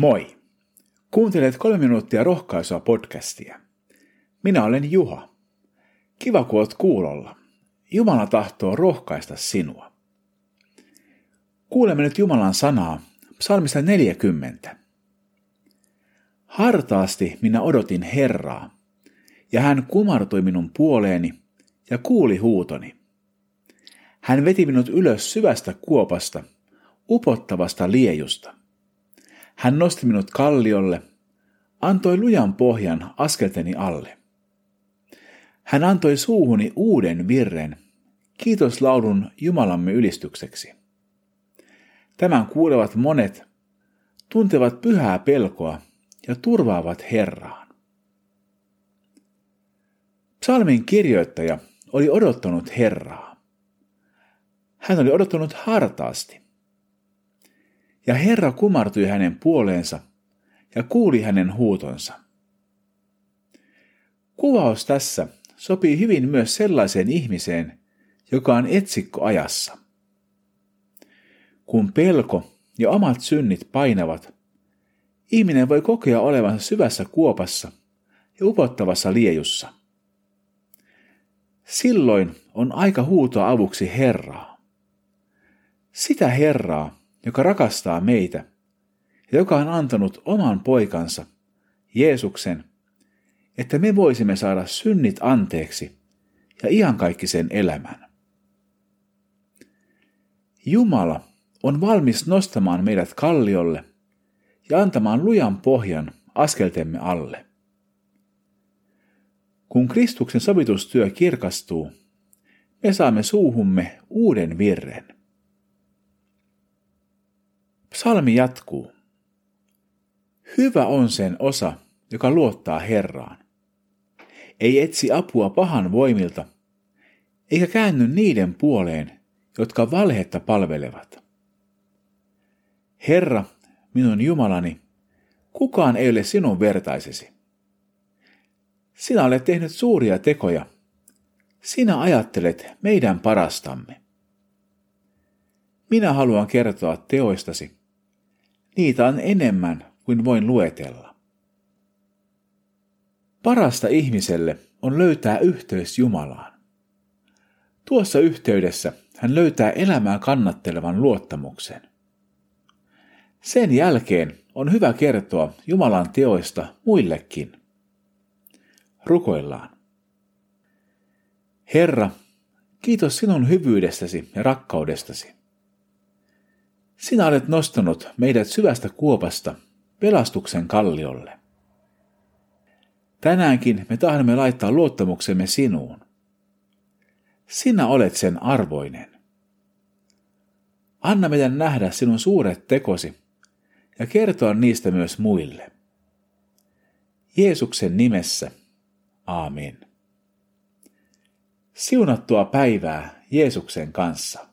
Moi! Kuuntelet kolme minuuttia rohkaisua podcastia. Minä olen Juha. Kiva, kun oot kuulolla. Jumala tahtoo rohkaista sinua. Kuulemme nyt Jumalan sanaa psalmista 40. Hartaasti minä odotin Herraa, ja hän kumartui minun puoleeni ja kuuli huutoni. Hän veti minut ylös syvästä kuopasta, upottavasta liejusta. Hän nosti minut kalliolle, antoi lujan pohjan askelteni alle. Hän antoi suuhuni uuden virren, kiitoslaulun Jumalamme ylistykseksi. Tämän kuulevat monet, tuntevat pyhää pelkoa ja turvaavat Herraan. Psalmin kirjoittaja oli odottanut Herraa. Hän oli odottanut hartaasti. Ja Herra kumartui hänen puoleensa ja kuuli hänen huutonsa. Kuvaus tässä sopii hyvin myös sellaiseen ihmiseen, joka on etsikko ajassa. Kun pelko ja omat synnit painavat, ihminen voi kokea olevansa syvässä kuopassa ja upottavassa liejussa. Silloin on aika huutoa avuksi Herraa. Sitä Herraa, joka rakastaa meitä ja joka on antanut oman poikansa, Jeesuksen, että me voisimme saada synnit anteeksi ja sen elämän. Jumala on valmis nostamaan meidät kalliolle ja antamaan lujan pohjan askeltemme alle. Kun Kristuksen sovitustyö kirkastuu, me saamme suuhumme uuden virren. Psalmi jatkuu. Hyvä on sen osa, joka luottaa Herraan. Ei etsi apua pahan voimilta, eikä käänny niiden puoleen, jotka valhetta palvelevat. Herra, minun Jumalani, kukaan ei ole sinun vertaisesi. Sinä olet tehnyt suuria tekoja. Sinä ajattelet meidän parastamme. Minä haluan kertoa teoistasi. Niitä on enemmän kuin voin luetella. Parasta ihmiselle on löytää yhteys Jumalaan. Tuossa yhteydessä hän löytää elämää kannattelevan luottamuksen. Sen jälkeen on hyvä kertoa Jumalan teoista muillekin. Rukoillaan. Herra, kiitos sinun hyvyydestäsi ja rakkaudestasi. Sinä olet nostanut meidät syvästä kuopasta pelastuksen kalliolle. Tänäänkin me tahdomme laittaa luottamuksemme sinuun. Sinä olet sen arvoinen. Anna meidän nähdä sinun suuret tekosi ja kertoa niistä myös muille. Jeesuksen nimessä, aamen. Siunattua päivää Jeesuksen kanssa.